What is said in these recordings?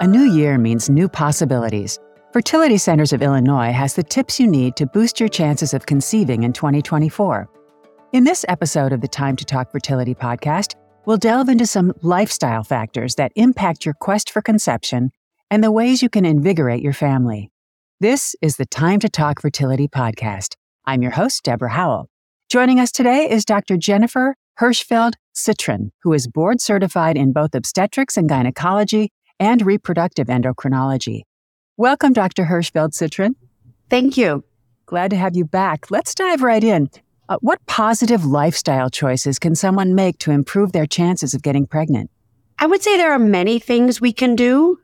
A new year means new possibilities. Fertility Centers of Illinois has the tips you need to boost your chances of conceiving in 2024. In this episode of the Time to Talk Fertility podcast, we'll delve into some lifestyle factors that impact your quest for conception and the ways you can invigorate your family. This is the Time to Talk Fertility podcast. I'm your host, Deborah Howell. Joining us today is Dr. Jennifer Hirschfeld Citron, who is board certified in both obstetrics and gynecology and reproductive endocrinology. Welcome, Dr. Hirshfeld-Cytron. Thank you. Glad to have you back. Let's dive right in. Uh, what positive lifestyle choices can someone make to improve their chances of getting pregnant? I would say there are many things we can do.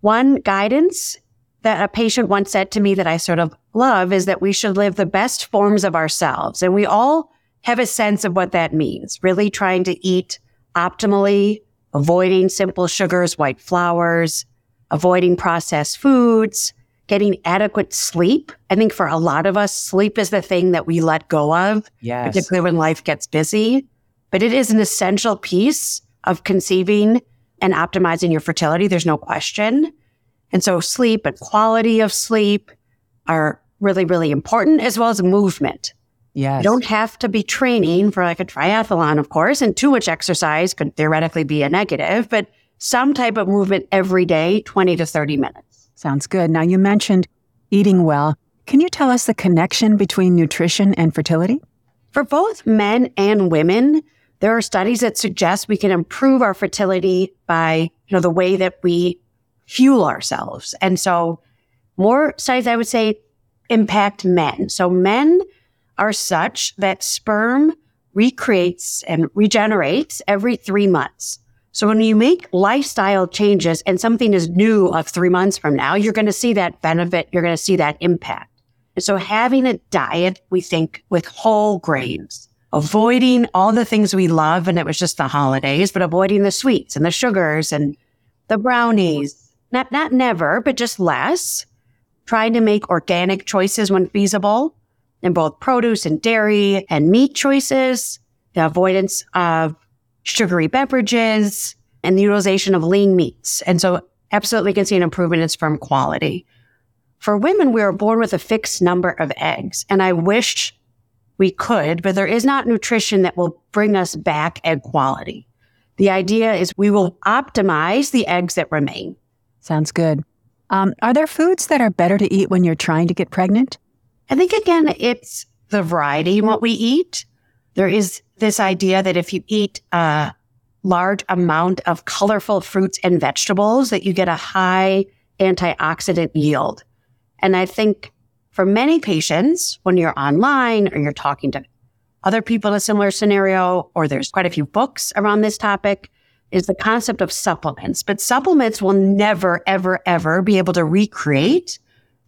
One guidance that a patient once said to me that I sort of love is that we should live the best forms of ourselves. And we all have a sense of what that means, really trying to eat optimally, avoiding simple sugars, white flours, avoiding processed foods, getting adequate sleep. I think for a lot of us, sleep is the thing that we let go of, yes. particularly when life gets busy. But it is an essential piece of conceiving and optimizing your fertility. There's no question. And so sleep and quality of sleep are really, really important, as well as movement. Yes. You don't have to be training for like a triathlon, of course, and too much exercise could theoretically be a negative, but some type of movement every day, 20 to 30 minutes. Sounds good. Now, you mentioned eating well. Can you tell us the connection between nutrition and fertility? For both men and women, there are studies that suggest we can improve our fertility by, you know, the way that we fuel ourselves. And so more studies, I would say, impact men. So men are such that sperm recreates and regenerates every three months. So when you make lifestyle changes and something is new of three months from now, you're going to see that benefit. You're going to see that impact. And so having a diet, we think with whole grains, avoiding all the things we love. And it was just the holidays, but avoiding the sweets and the sugars and the brownies, not, not never, but just less. Trying to make organic choices when feasible in both produce and dairy and meat choices, the avoidance of sugary beverages, and the utilization of lean meats. And so absolutely can see an improvement in sperm quality. For women, we are born with a fixed number of eggs. And I wish we could, but there is not nutrition that will bring us back egg quality. The idea is we will optimize the eggs that remain. Sounds good. Um, are there foods that are better to eat when you're trying to get pregnant? I think again, it's the variety in what we eat. There is this idea that if you eat a large amount of colorful fruits and vegetables, that you get a high antioxidant yield. And I think for many patients, when you're online or you're talking to other people in a similar scenario, or there's quite a few books around this topic, is the concept of supplements. But supplements will never, ever, ever be able to recreate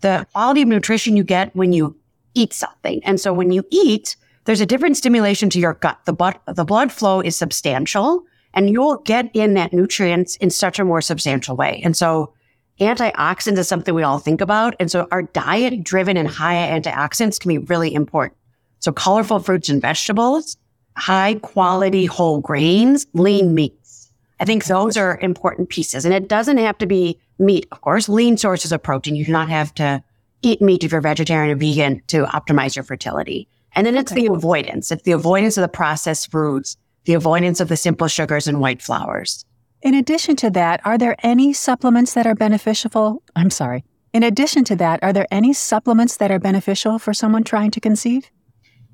the quality of nutrition you get when you eat something. And so when you eat, there's a different stimulation to your gut. The blood, the blood flow is substantial and you'll get in that nutrients in such a more substantial way. And so antioxidants is something we all think about. And so our diet driven in high antioxidants can be really important. So colorful fruits and vegetables, high quality whole grains, lean meats. I think those are important pieces. And it doesn't have to be meat, of course, lean sources of protein. You do not have to eat meat if you're vegetarian or vegan to optimize your fertility. And then it's okay. the avoidance. It's the avoidance of the processed foods, the avoidance of the simple sugars and white flours. In addition to that, are there any supplements that are beneficial? I'm sorry. In addition to that, are there any supplements that are beneficial for someone trying to conceive?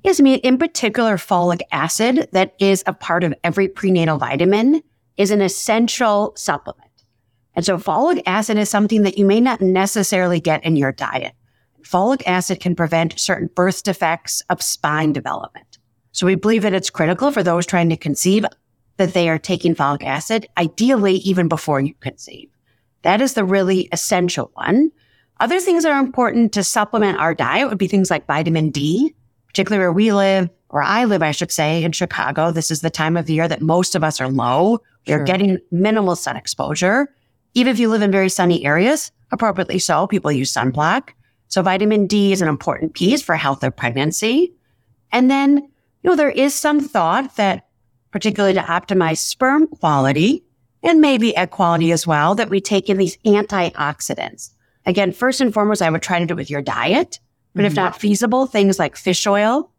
Yes, I mean, in particular, folic acid that is a part of every prenatal vitamin is an essential supplement. And so folic acid is something that you may not necessarily get in your diet. Folic acid can prevent certain birth defects of spine development. So we believe that it's critical for those trying to conceive that they are taking folic acid, ideally even before you conceive. That is the really essential one. Other things that are important to supplement our diet would be things like vitamin D, particularly where we live, or I live, I should say, in Chicago. This is the time of year that most of us are low. We're sure. getting minimal sun exposure. Even if you live in very sunny areas, appropriately so, people use sunblock. So vitamin D is an important piece for health of pregnancy. And then, you know, there is some thought that particularly to optimize sperm quality, and maybe egg quality as well that we take in these antioxidants. Again, first and foremost, I would try to do it with your diet, but mm-hmm. if not feasible, things like fish oil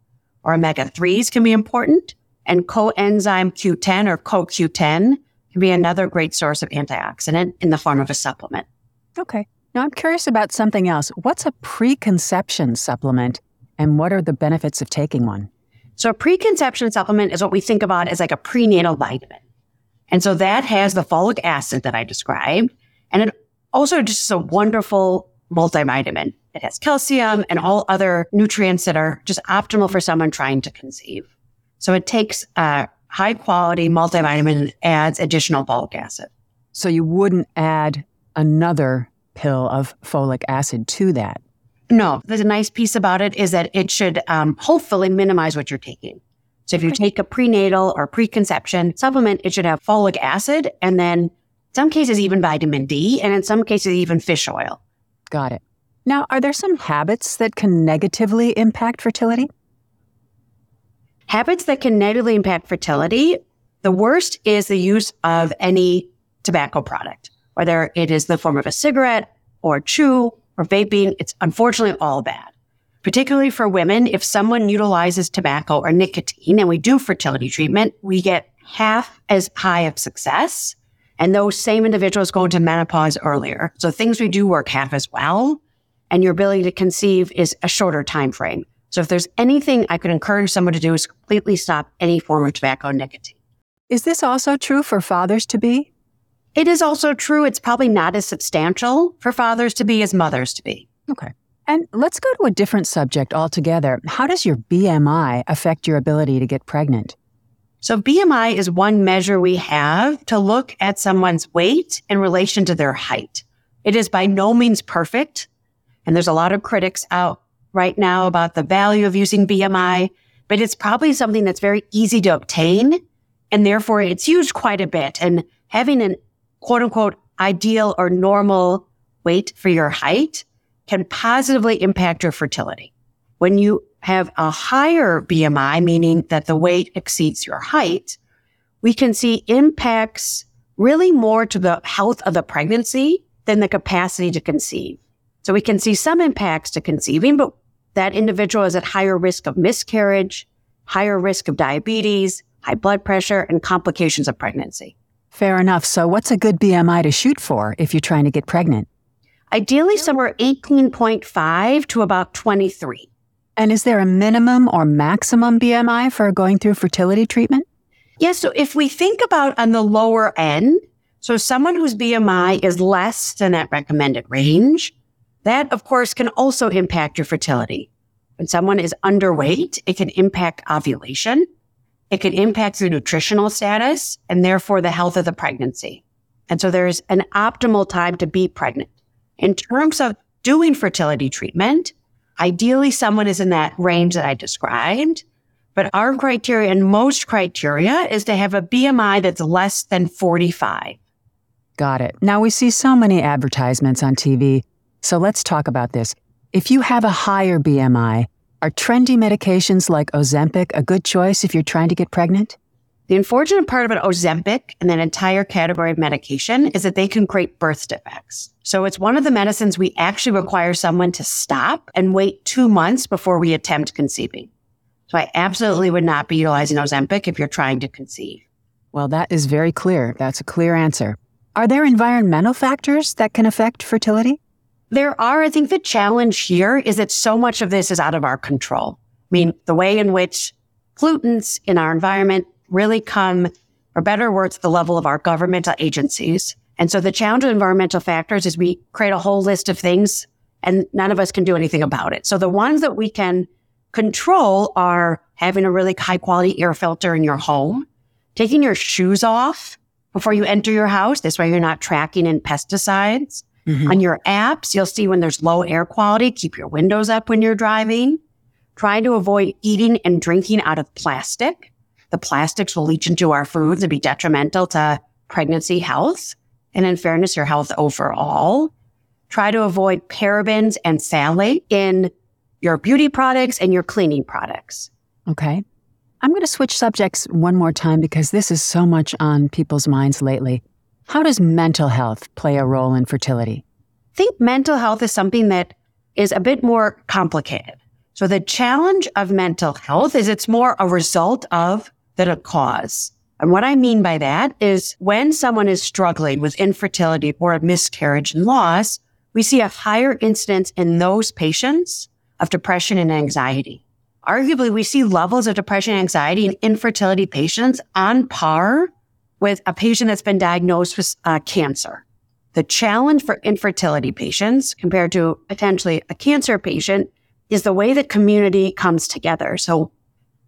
or omega 3s can be important. And coenzyme Q10 or CoQ10 can be another great source of antioxidant in the form of a supplement. Okay. Now I'm curious about something else. What's a preconception supplement and what are the benefits of taking one? So a preconception supplement is what we think about as like a prenatal vitamin. And so that has the folic acid that I described. And it also just is a wonderful multivitamin. It has calcium and all other nutrients that are just optimal for someone trying to conceive. So it takes a high quality multivitamin adds additional folic acid. So you wouldn't add another pill of folic acid to that? No, the nice piece about it is that it should um, hopefully minimize what you're taking. So if you take a prenatal or preconception supplement, it should have folic acid and then some cases even vitamin D and in some cases even fish oil. Got it. Now, are there some habits that can negatively impact fertility? Habits that can negatively impact fertility. The worst is the use of any tobacco product, whether it is the form of a cigarette or chew or vaping. It's unfortunately all bad particularly for women, if someone utilizes tobacco or nicotine and we do fertility treatment, we get half as high of success. And those same individuals go into menopause earlier. So things we do work half as well. And your ability to conceive is a shorter time frame. So if there's anything I could encourage someone to do is completely stop any form of tobacco nicotine. Is this also true for fathers to be? It is also true. It's probably not as substantial for fathers to be as mothers to be. Okay. And let's go to a different subject altogether. How does your BMI affect your ability to get pregnant? So, BMI is one measure we have to look at someone's weight in relation to their height. It is by no means perfect. And there's a lot of critics out right now about the value of using BMI, but it's probably something that's very easy to obtain. And therefore, it's used quite a bit. And having an quote unquote ideal or normal weight for your height can positively impact your fertility. When you have a higher BMI, meaning that the weight exceeds your height, we can see impacts really more to the health of the pregnancy than the capacity to conceive. So we can see some impacts to conceiving, but that individual is at higher risk of miscarriage, higher risk of diabetes, high blood pressure, and complications of pregnancy. Fair enough. So what's a good BMI to shoot for if you're trying to get pregnant? ideally somewhere 18.5 to about 23. And is there a minimum or maximum BMI for going through fertility treatment? Yes. So if we think about on the lower end, so someone whose BMI is less than that recommended range, that of course can also impact your fertility. When someone is underweight, it can impact ovulation. It can impact your nutritional status and therefore the health of the pregnancy. And so there's an optimal time to be pregnant. In terms of doing fertility treatment, ideally someone is in that range that I described. But our criteria and most criteria is to have a BMI that's less than 45. Got it. Now we see so many advertisements on TV. So let's talk about this. If you have a higher BMI, are trendy medications like Ozempic a good choice if you're trying to get pregnant? The unfortunate part about Ozempic and that entire category of medication is that they can create birth defects. So it's one of the medicines we actually require someone to stop and wait two months before we attempt conceiving. So I absolutely would not be utilizing Ozempic if you're trying to conceive. Well, that is very clear. That's a clear answer. Are there environmental factors that can affect fertility? There are. I think the challenge here is that so much of this is out of our control. I mean, the way in which pollutants in our environment really come, for better words, the level of our governmental agencies. And so the challenge of environmental factors is we create a whole list of things and none of us can do anything about it. So the ones that we can control are having a really high quality air filter in your home, taking your shoes off before you enter your house. This way you're not tracking in pesticides. Mm-hmm. On your apps, you'll see when there's low air quality, keep your windows up when you're driving. Try to avoid eating and drinking out of plastic. The plastics will leach into our foods and be detrimental to pregnancy health. And in fairness, your health overall. Try to avoid parabens and phthalate in your beauty products and your cleaning products. Okay. I'm going to switch subjects one more time because this is so much on people's minds lately. How does mental health play a role in fertility? I think mental health is something that is a bit more complicated. So the challenge of mental health is it's more a result of than a cause. And what I mean by that is when someone is struggling with infertility or a miscarriage and loss, we see a higher incidence in those patients of depression and anxiety. Arguably, we see levels of depression and anxiety in infertility patients on par with a patient that's been diagnosed with uh, cancer. The challenge for infertility patients compared to potentially a cancer patient is the way that community comes together. So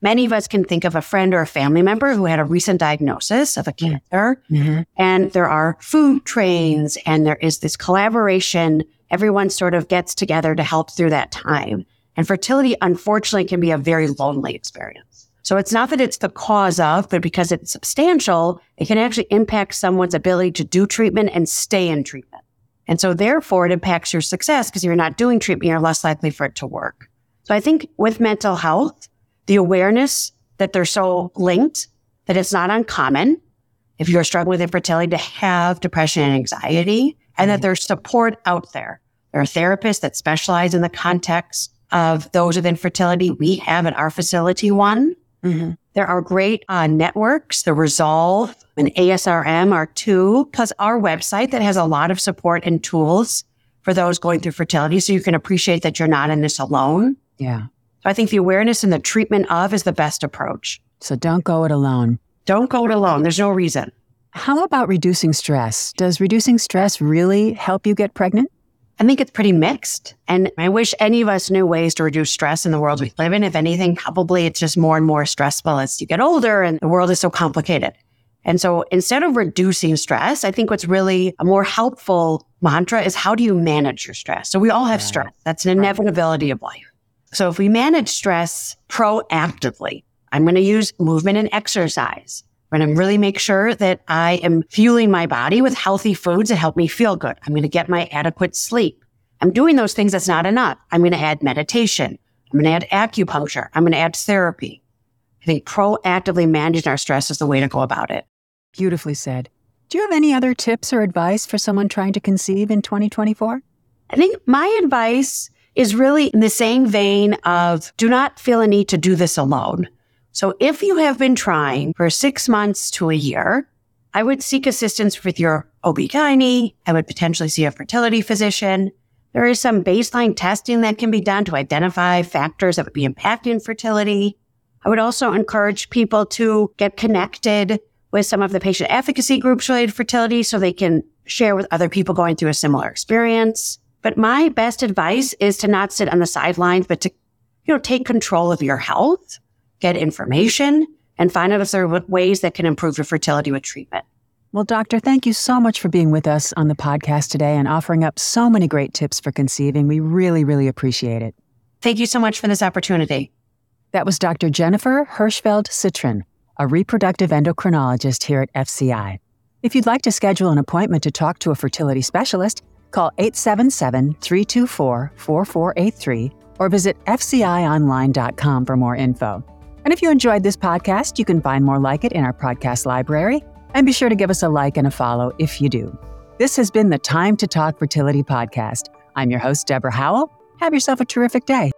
many of us can think of a friend or a family member who had a recent diagnosis of a cancer. Mm-hmm. And there are food trains and there is this collaboration. Everyone sort of gets together to help through that time. And fertility, unfortunately, can be a very lonely experience. So it's not that it's the cause of, but because it's substantial, it can actually impact someone's ability to do treatment and stay in treatment. And so therefore it impacts your success because you're not doing treatment, you're less likely for it to work. So I think with mental health, the awareness that they're so linked that it's not uncommon if you're struggling with infertility to have depression and anxiety and that mm-hmm. there's support out there. There are therapists that specialize in the context of those with infertility. We have at our facility one. Mm-hmm. There are great uh, networks, the Resolve and ASRM are two, plus our website that has a lot of support and tools for those going through fertility. So you can appreciate that you're not in this alone. Yeah. So I think the awareness and the treatment of is the best approach. So don't go it alone. Don't go it alone. There's no reason. How about reducing stress? Does reducing stress really help you get pregnant? I think it's pretty mixed. And I wish any of us knew ways to reduce stress in the world we live in. If anything, probably it's just more and more stressful as you get older and the world is so complicated. And so instead of reducing stress, I think what's really a more helpful mantra is how do you manage your stress? So we all have right. stress. That's an inevitability of life. So if we manage stress proactively, I'm going to use movement and exercise. I'm going to really make sure that I am fueling my body with healthy foods that help me feel good. I'm going to get my adequate sleep. I'm doing those things. That's not enough. I'm going to add meditation. I'm going to add acupuncture. I'm going to add therapy. I think proactively managing our stress is the way to go about it. Beautifully said. Do you have any other tips or advice for someone trying to conceive in 2024? I think my advice is really in the same vein of do not feel a need to do this alone. So if you have been trying for six months to a year, I would seek assistance with your OB-GYN. I would potentially see a fertility physician. There is some baseline testing that can be done to identify factors that would be impacting fertility. I would also encourage people to get connected with some of the patient advocacy groups related to fertility so they can share with other people going through a similar experience. But my best advice is to not sit on the sidelines, but to, you know, take control of your health, get information, and find out if there are ways that can improve your fertility with treatment. Well, doctor, thank you so much for being with us on the podcast today and offering up so many great tips for conceiving. We really, really appreciate it. Thank you so much for this opportunity. That was Dr. Jennifer Hirshfeld-Cytron, a reproductive endocrinologist here at FCI. If you'd like to schedule an appointment to talk to a fertility specialist, Call 877 324 4483 or visit FCIOnline.com for more info. And if you enjoyed this podcast, you can find more like it in our podcast library. And be sure to give us a like and a follow if you do. This has been the Time to Talk Fertility podcast. I'm your host, Deborah Howell. Have yourself a terrific day.